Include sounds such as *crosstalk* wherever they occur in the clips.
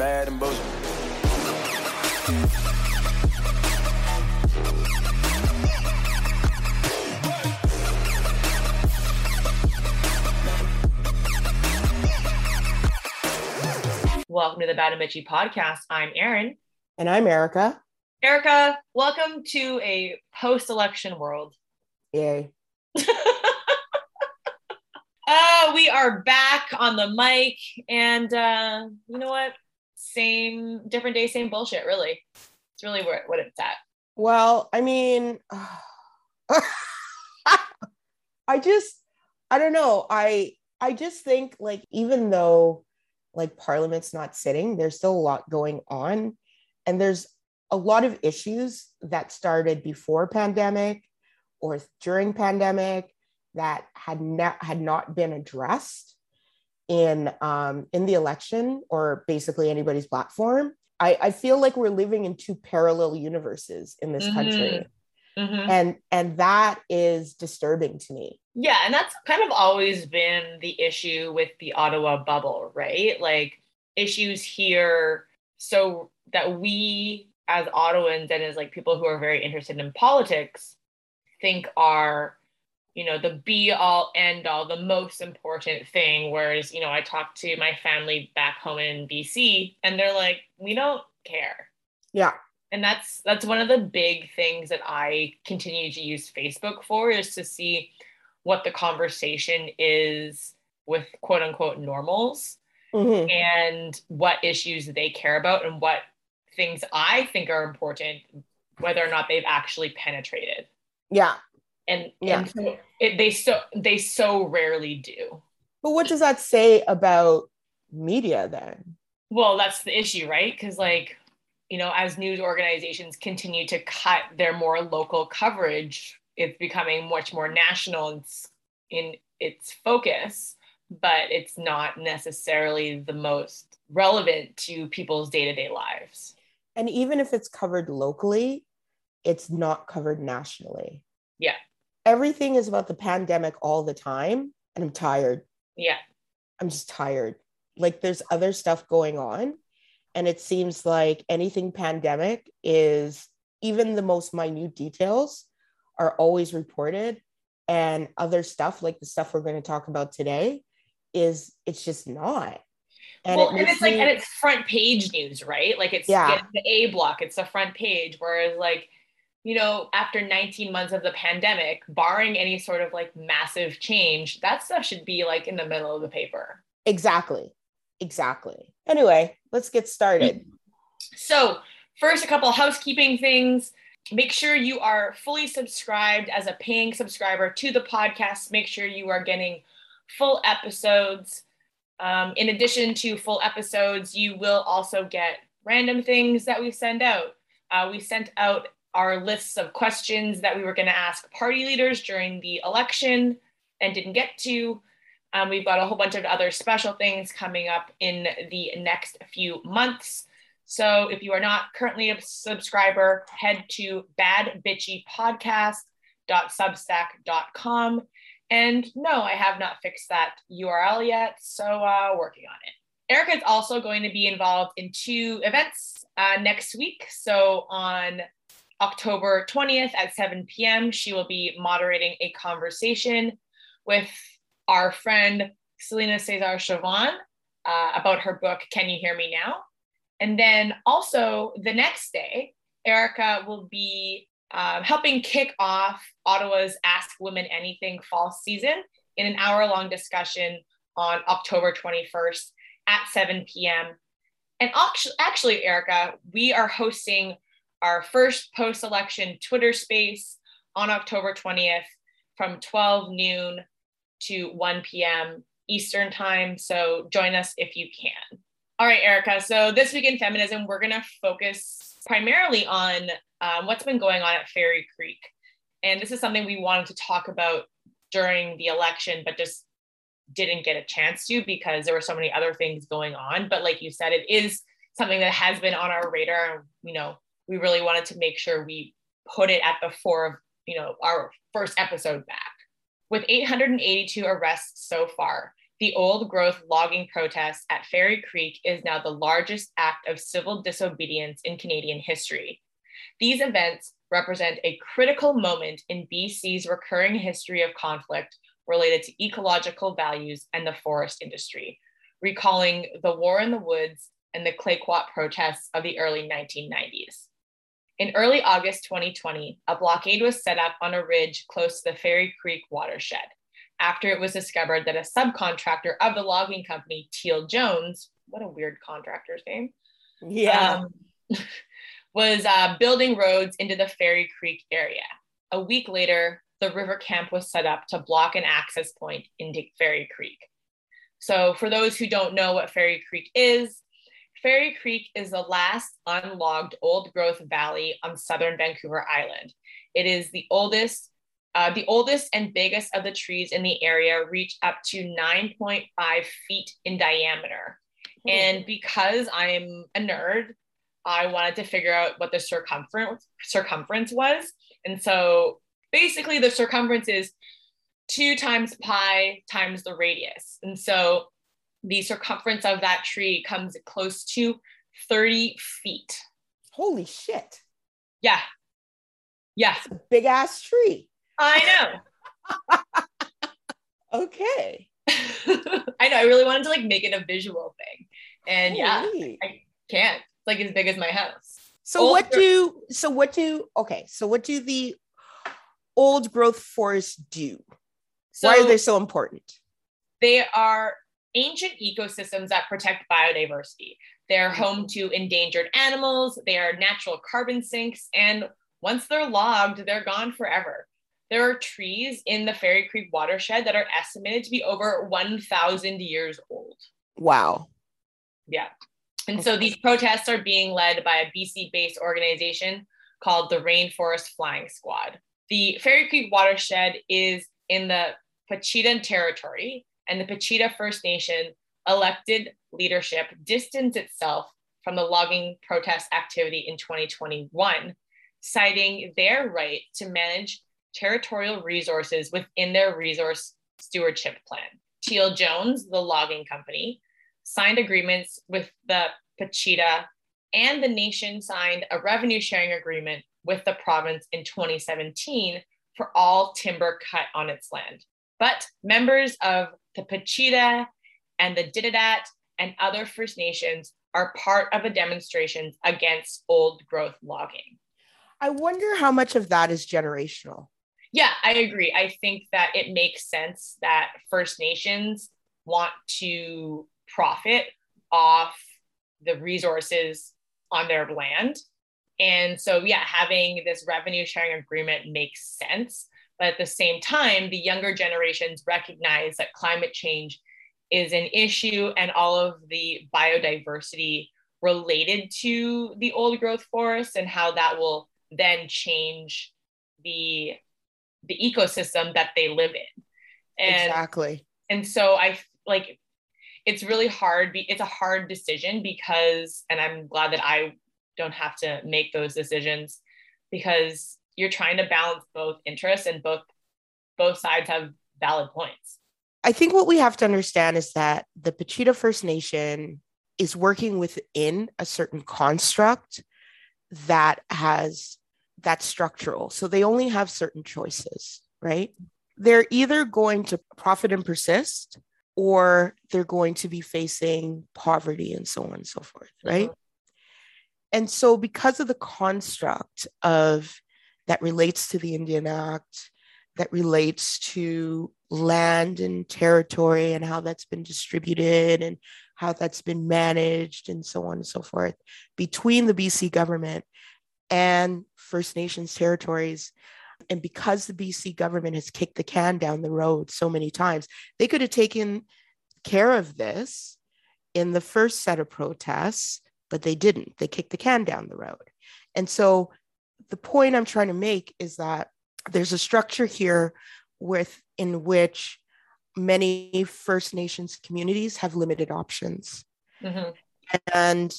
bad and bullshit. Welcome to the Bad and Bitchy podcast. I'm Erin. And I'm Erica. Erica, welcome to a post election world. Yay. *laughs* uh, we are back on the mic, and uh, you know what? Same, different day, same bullshit, really. It's really what, what it's at. Well, I mean, *sighs* I just, I don't know. I, I just think like, even though like parliament's not sitting there's still a lot going on and there's a lot of issues that started before pandemic or during pandemic that had not had not been addressed in um, in the election or basically anybody's platform. I, I feel like we're living in two parallel universes in this mm-hmm. country. Mm-hmm. And and that is disturbing to me. Yeah, and that's kind of always been the issue with the Ottawa bubble, right? Like issues here so that we as Ottawans and as like people who are very interested in politics think are you know the be all end all the most important thing whereas you know i talk to my family back home in bc and they're like we don't care. Yeah. And that's that's one of the big things that i continue to use facebook for is to see what the conversation is with quote unquote normals mm-hmm. and what issues they care about and what things i think are important whether or not they've actually penetrated. Yeah and yeah and so it, they so they so rarely do but what does that say about media then well that's the issue right because like you know, as news organizations continue to cut their more local coverage, it's becoming much more national in its focus, but it's not necessarily the most relevant to people's day to day lives. And even if it's covered locally, it's not covered nationally. Yeah. Everything is about the pandemic all the time. And I'm tired. Yeah. I'm just tired. Like there's other stuff going on and it seems like anything pandemic is even the most minute details are always reported and other stuff like the stuff we're going to talk about today is it's just not and, well, it and it's me, like and it's front page news right like it's yeah. the a block it's the front page whereas like you know after 19 months of the pandemic barring any sort of like massive change that stuff should be like in the middle of the paper exactly exactly anyway let's get started. So, first, a couple housekeeping things. Make sure you are fully subscribed as a paying subscriber to the podcast. Make sure you are getting full episodes. Um, in addition to full episodes, you will also get random things that we send out. Uh, we sent out our lists of questions that we were going to ask party leaders during the election and didn't get to. Um, we've got a whole bunch of other special things coming up in the next few months. So if you are not currently a subscriber, head to badbitchypodcast.substack.com. And no, I have not fixed that URL yet, so uh, working on it. Erica is also going to be involved in two events uh, next week. So on October 20th at 7 p.m., she will be moderating a conversation with our friend Celina Caesar Chavannes uh, about her book, Can You Hear Me Now? And then also the next day, Erica will be um, helping kick off Ottawa's Ask Women Anything fall season in an hour long discussion on October 21st at 7 p.m. And actually, actually, Erica, we are hosting our first post election Twitter space on October 20th from 12 noon to 1 p.m. Eastern time. So join us if you can. All right, Erica. So this week in feminism, we're going to focus primarily on um, what's been going on at Fairy Creek. And this is something we wanted to talk about during the election, but just didn't get a chance to because there were so many other things going on. But like you said, it is something that has been on our radar. You know, we really wanted to make sure we put it at the fore of, you know, our first episode back. With 882 arrests so far, the old growth logging protest at Fairy Creek is now the largest act of civil disobedience in Canadian history. These events represent a critical moment in BC's recurring history of conflict related to ecological values and the forest industry, recalling the war in the woods and the Clayoquot protests of the early 1990s. In early August 2020, a blockade was set up on a ridge close to the Fairy Creek watershed after it was discovered that a subcontractor of the logging company, Teal Jones, what a weird contractor's name. Yeah. Um, *laughs* was uh, building roads into the Fairy Creek area. A week later, the river camp was set up to block an access point into Fairy Creek. So, for those who don't know what Fairy Creek is, Fairy Creek is the last unlogged old growth valley on southern Vancouver Island. It is the oldest, uh, the oldest and biggest of the trees in the area reach up to 9.5 feet in diameter. Mm-hmm. And because I'm a nerd, I wanted to figure out what the circumference circumference was. And so basically the circumference is two times pi times the radius. And so the circumference of that tree comes close to 30 feet. Holy shit. Yeah. Yeah. big ass tree. I know. *laughs* okay. *laughs* I know. I really wanted to like make it a visual thing. And yeah, I can't It's like as big as my house. So old what do so what do okay, so what do the old growth forests do? So Why are they so important? They are ancient ecosystems that protect biodiversity. They're home to endangered animals, they are natural carbon sinks, and once they're logged, they're gone forever. There are trees in the Fairy Creek watershed that are estimated to be over 1,000 years old. Wow. Yeah. And so these protests are being led by a BC based organization called the Rainforest Flying Squad. The Fairy Creek watershed is in the Pacheedaht territory, and the Pacheedaht First Nation elected leadership distanced itself from the logging protest activity in 2021, citing their right to manage territorial resources within their resource stewardship plan. Teal Jones, the logging company, signed agreements with the Pacheedaht, and the nation signed a revenue sharing agreement with the province in 2017 for all timber cut on its land. But members of the Pacheedaht and the Ditidaht and other First Nations are part of the demonstrations against old growth logging. I wonder how much of that is generational. Yeah, I agree. I think that it makes sense that First Nations want to profit off the resources on their land. And so, yeah, having this revenue sharing agreement makes sense. But at the same time, the younger generations recognize that climate change is an issue and all of the biodiversity related to the old growth forests and how that will then change the the ecosystem that they live in. And, exactly. And so I like it's really hard. It's a hard decision because, and I'm glad that I don't have to make those decisions because you're trying to balance both interests and both both sides have valid points. I think what we have to understand is that the Pacheedaht First Nation is working within a certain construct that has that structural. So they only have certain choices, right? They're either going to profit and persist or they're going to be facing poverty and so on and so forth, right? Mm-hmm. And so, because of the construct of that relates to the Indian Act, that relates to land and territory and how that's been distributed and how that's been managed and so on and so forth between the BC government and First Nations territories, and because the BC government has kicked the can down the road so many times, they could have taken care of this in the first set of protests, but they didn't. They kicked the can down the road. And so the point I'm trying to make is that there's a structure here with in which many First Nations communities have limited options. Mm-hmm. And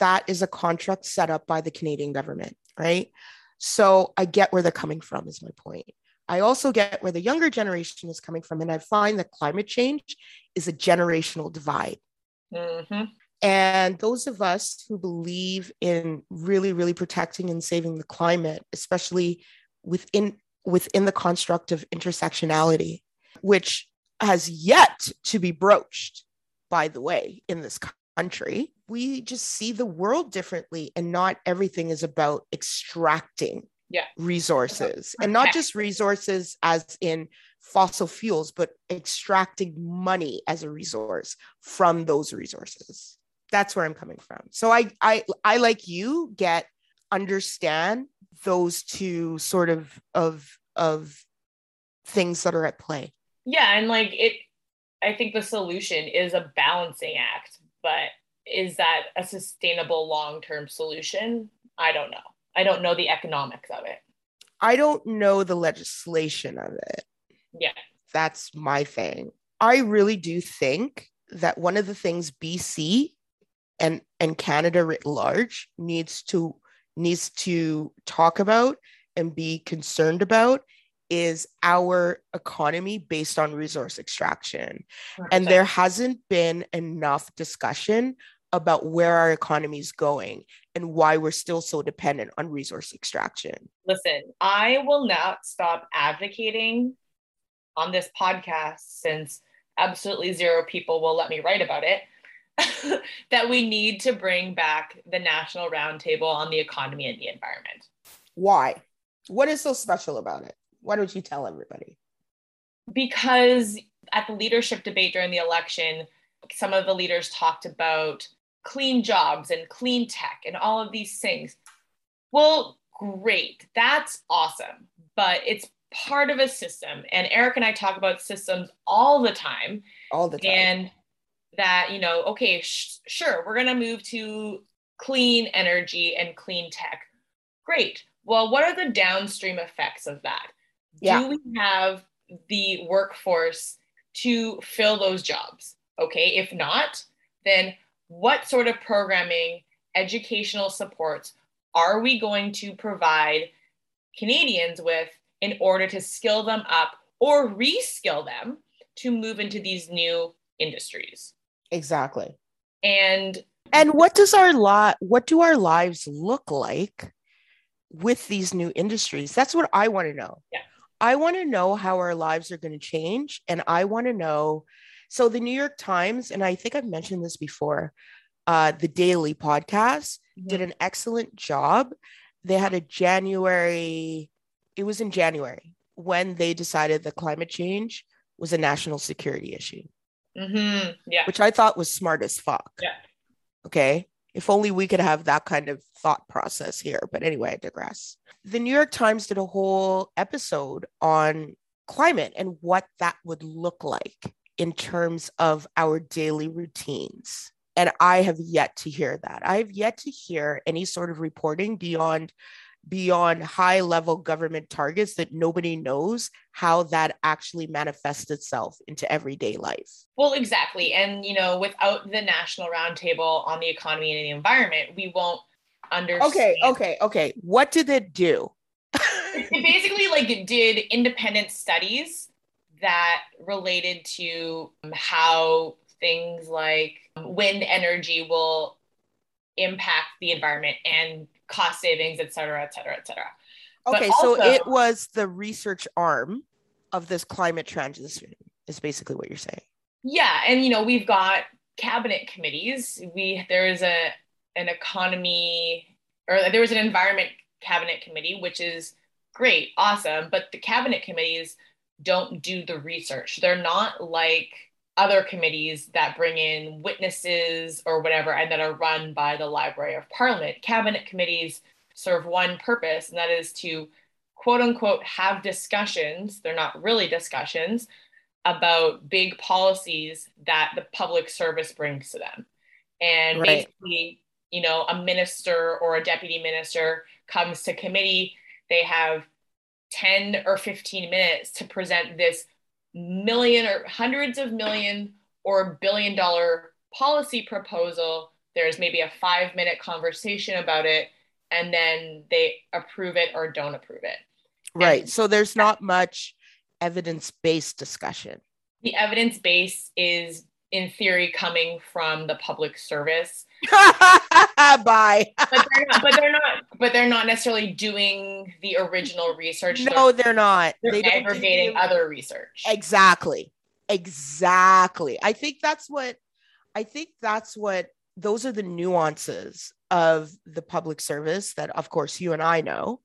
that is a contract set up by the Canadian government, right? So I get where they're coming from, is my point. I also get where the younger generation is coming from. And I find that climate change is a generational divide. Mm-hmm. And those of us who believe in really, really protecting and saving the climate, especially within within the construct of intersectionality, which has yet to be broached, by the way, in this country, we just see the world differently, and not everything is about extracting yeah. resources and not just resources as in fossil fuels, but extracting money as a resource from those resources. That's where I'm coming from. So I I I like you get understand those two sort of of of things that are at play. Yeah, and like it I think the solution is a balancing act, but is that a sustainable long-term solution? I don't know. I don't know the economics of it. I don't know the legislation of it. Yeah. That's my thing. I really do think that one of the things BC and and Canada writ large needs to needs to talk about and be concerned about is our economy based on resource extraction. 100%. And there hasn't been enough discussion about where our economy is going and why we're still so dependent on resource extraction. Listen, I will not stop advocating on this podcast since absolutely zero people will let me write about it *laughs* that we need to bring back the national roundtable on the economy and the environment. Why? What is so special about it? Why don't you tell everybody? Because at the leadership debate during the election, some of the leaders talked about clean jobs and clean tech and all of these things. Well, great. That's awesome. But it's part of a system. And Eric and I talk about systems all the time. All the time. And that, you know, okay, sh- sure, we're going to move to clean energy and clean tech. Great. Well, what are the downstream effects of that? Yeah. Do we have the workforce to fill those jobs? Okay. If not, then what sort of programming, educational supports are we going to provide Canadians with in order to skill them up or reskill them to move into these new industries? Exactly. And and what does our lot what do our lives look like with these new industries? That's what I want to know. Yeah. I want to know how our lives are going to change and I want to know so the New York Times, and I think I've mentioned this before, uh, the Daily podcast mm-hmm. did an excellent job. They had a January, it was in January when they decided that climate change was a national security issue. Mm-hmm. Yeah. Which I thought was smart as fuck. Yeah. Okay. If only we could have that kind of thought process here. But anyway, I digress. The New York Times did a whole episode on climate and what that would look like in terms of our daily routines. And I have yet to hear that. I have yet to hear any sort of reporting beyond beyond high level government targets that nobody knows how that actually manifests itself into everyday life. Well, exactly. And, you know, without the national roundtable on the economy and the environment, we won't understand. Okay, okay, okay. What did it do? *laughs* it basically like did independent studies that related to um, how things like um, wind energy will impact the environment and cost savings, et cetera, et cetera, et cetera. Okay, also, so it was the research arm of this climate transition, is basically what you're saying. Yeah, and you know we've got cabinet committees. We there is a an economy or there was an environment cabinet committee, which is great, awesome. But the cabinet committees don't do the research. They're not like other committees that bring in witnesses or whatever and that are run by the Library of Parliament. Cabinet committees serve one purpose, and that is to quote unquote have discussions. They're not really discussions about big policies that the public service brings to them. And right. basically, you know, a minister or a deputy minister comes to committee, they have 10 or 15 minutes to present this million or hundreds of million or billion dollar policy proposal. There's maybe a five minute conversation about it, and then they approve it or don't approve it. Right. And So there's not much evidence based discussion. the evidence base is, in theory, coming from the public service. *laughs* *laughs* Bye. But they're not. But they're not. But they're not necessarily doing the original research. No, they're not. they're, They they're don't do aggregating other research. Exactly. Exactly. I think that's what I think that's what those are the nuances of the public service that of course you and I know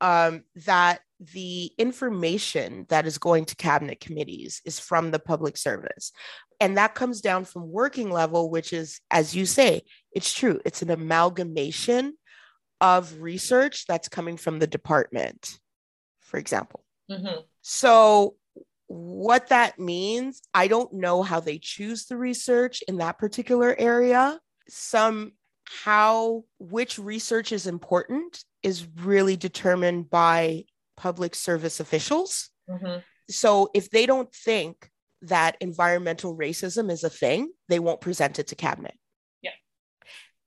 um, that the information that is going to cabinet committees is from the public service and that comes down from working level which is as you say it's true it's an amalgamation of research that's coming from the department for example Mhm. so, what that means, I don't know how they choose the research in that particular area. Some how which research is important is really determined by public service officials. Mhm. So, if they don't think that environmental racism is a thing, they won't present it to cabinet.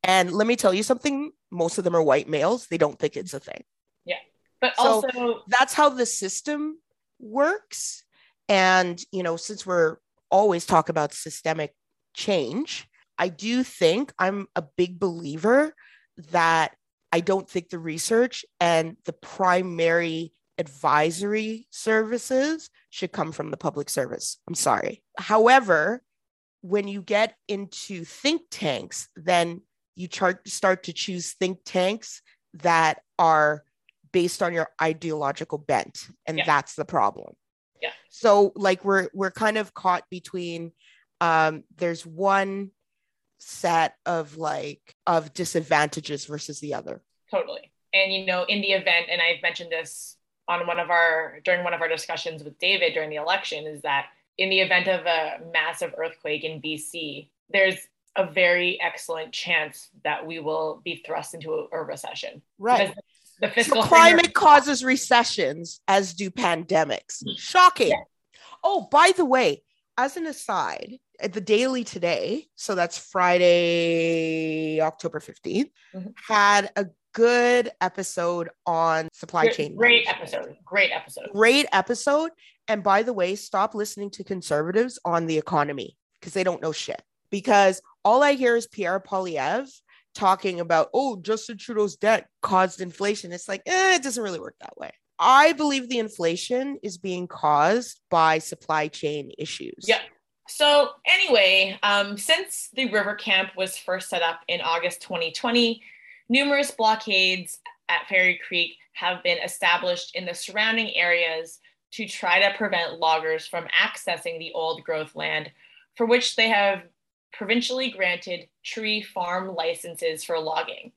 And let me tell you something most of them are white males. They don't think it's a thing Yeah. But So- also, that's how the system works and you know since we're always talk about systemic change i do think i'm a big believer that i don't think the research and the primary advisory services should come from the public service i'm sorry however when you get into think tanks then you chart, start to choose think tanks that are based on your ideological bent and Yeah. that's the problem Yeah. so like we're we're kind of caught between um there's one set of like of disadvantages versus the other totally. And you know, in the event, and I've mentioned this on one of our during one of our discussions with David during the election, is that in the event of a massive earthquake in BC, there's a very excellent chance that we will be thrust into a, a recession. right Because the fiscal so climate causes recessions as do pandemics shocking Yeah. oh by the way as an aside at the daily today so that's friday october 15th Mhm. had a good episode on supply Great- chain Great episode. Great episode. great episode and by the way stop listening to conservatives on the economy because they don't know shit because all i hear is pierre poilievre talking about oh justin trudeau's debt caused inflation. It's like eh, it doesn't really work that way. I believe the inflation is being caused by supply chain issues. Yeah. So anyway, um, since the river camp was first set up in August 2020, numerous blockades at Fairy Creek have been established in the surrounding areas to try to prevent loggers from accessing the old growth land, for which they have provincially granted tree farm licenses for logging.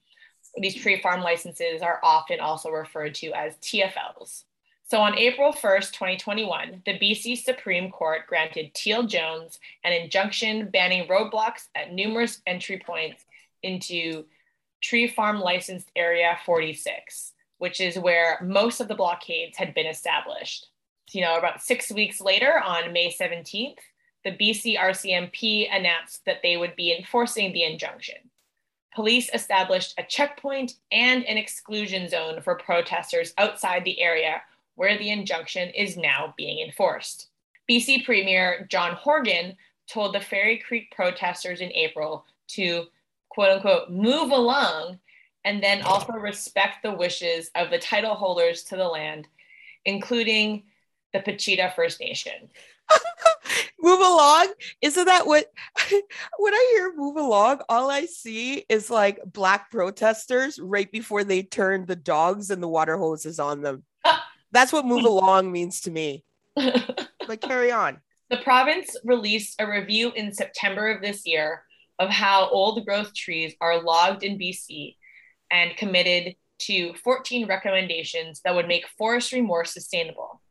These tree farm licenses are often also referred to as TFLs. So on April 1st, 2021, the BC Supreme Court granted Teal Jones an injunction banning roadblocks at numerous entry points into Tree Farm Licensed Area 46, which is where most of the blockades had been established. You know, about six weeks later, on May 17th, the BC RCMP announced that they would be enforcing the injunction. Police established a checkpoint and an exclusion zone for protesters outside the area where the injunction is now being enforced. BC Premier John Horgan told the Fairy Creek protesters in April to quote unquote move along and then also respect the wishes of the title holders to the land, including the Pacheedaht First Nation. *laughs* *laughs* move along isn't that what *laughs* when i hear move along all i see is like black protesters right before they turn the dogs and the water hoses on them *laughs* that's what move along means to me but carry on The province released a review in September of this year of how old growth trees are logged in BC and committed to 14 recommendations that would make forestry more sustainable.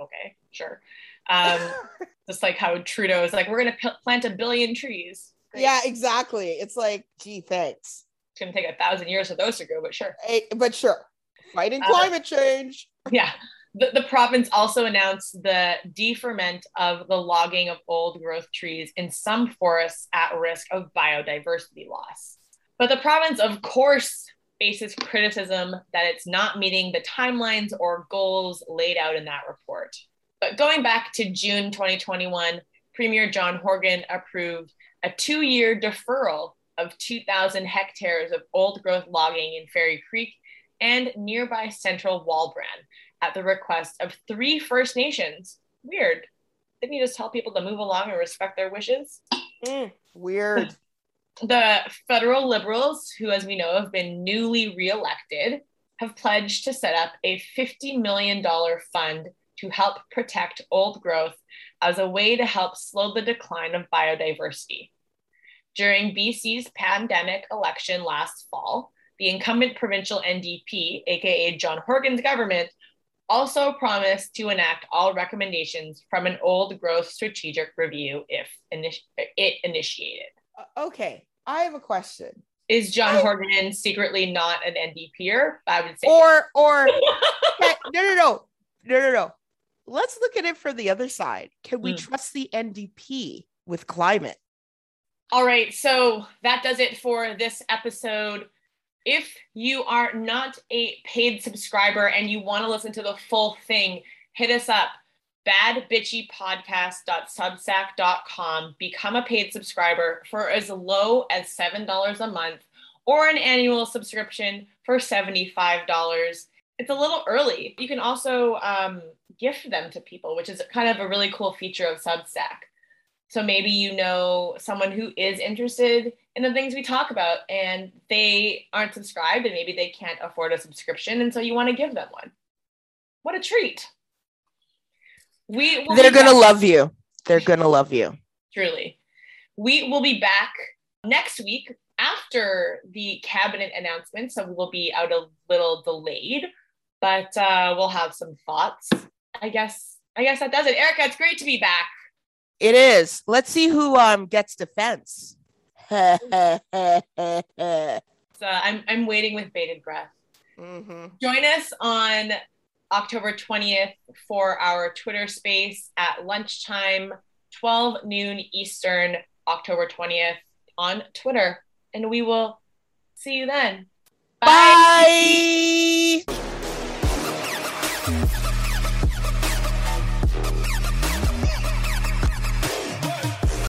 Okay, sure. Um, *laughs* just like how Trudeau is like, we're going to p- plant a billion trees. Great. yeah exactly it's like gee thanks It's going to take a thousand years for those to grow, but sure. Eh, but sure fighting Uh, climate change Yeah. The, the province also announced the deferment of the logging of old growth trees in some forests at risk of biodiversity loss. But the province, of course, faces criticism that it's not meeting the timelines or goals laid out in that report. But going back to June 2021, Premier John Horgan approved a two year deferral of 2,000 hectares of old growth logging in Fairy Creek and nearby Central Walbran at the request of three First Nations. Weird. Didn't you just tell people to move along and respect their wishes? Mm, weird. *laughs* the federal liberals, who, as we know, have been newly reelected, have pledged to set up a $50 million fund to help protect old growth as a way to help slow the decline of biodiversity. During BC's pandemic election last fall, the incumbent provincial NDP, aka John Horgan's government, also promised to enact all recommendations from an old growth strategic review if initi- it initiated. Okay, I have a question. Is John I... Horgan secretly not an NDPer? I would say. Or, or, *laughs* no, no, no, no, no, no. Let's look at it from the other side. Can we mm. trust the NDP with climate? All right, so that does it for this episode. If you are not a paid subscriber and you want to listen to the full thing, hit us up badbitchypodcast.substack.com. Become a paid subscriber for as low as $7 a month or an annual subscription for $75. It's a little early. You can also um, gift them to people, which is kind of a really cool feature of Substack. So maybe you know someone who is interested in the things we talk about and they aren't subscribed and maybe they can't afford a subscription. And so you want to give them one. What a treat. We They're going to love you. They're going to love you. Truly. We will be back next week after the cabinet announcement. So we'll be out a little delayed, but uh, we'll have some thoughts. I guess I guess that does it. Erica, it's great to be back. It is. Let's see who um gets defense. *laughs* so I'm I'm waiting with bated breath. Mm-hmm. Join us on October 20th for our Twitter space at lunchtime, 12 noon Eastern, October 20th on Twitter. And we will see you then. Bye. Bye.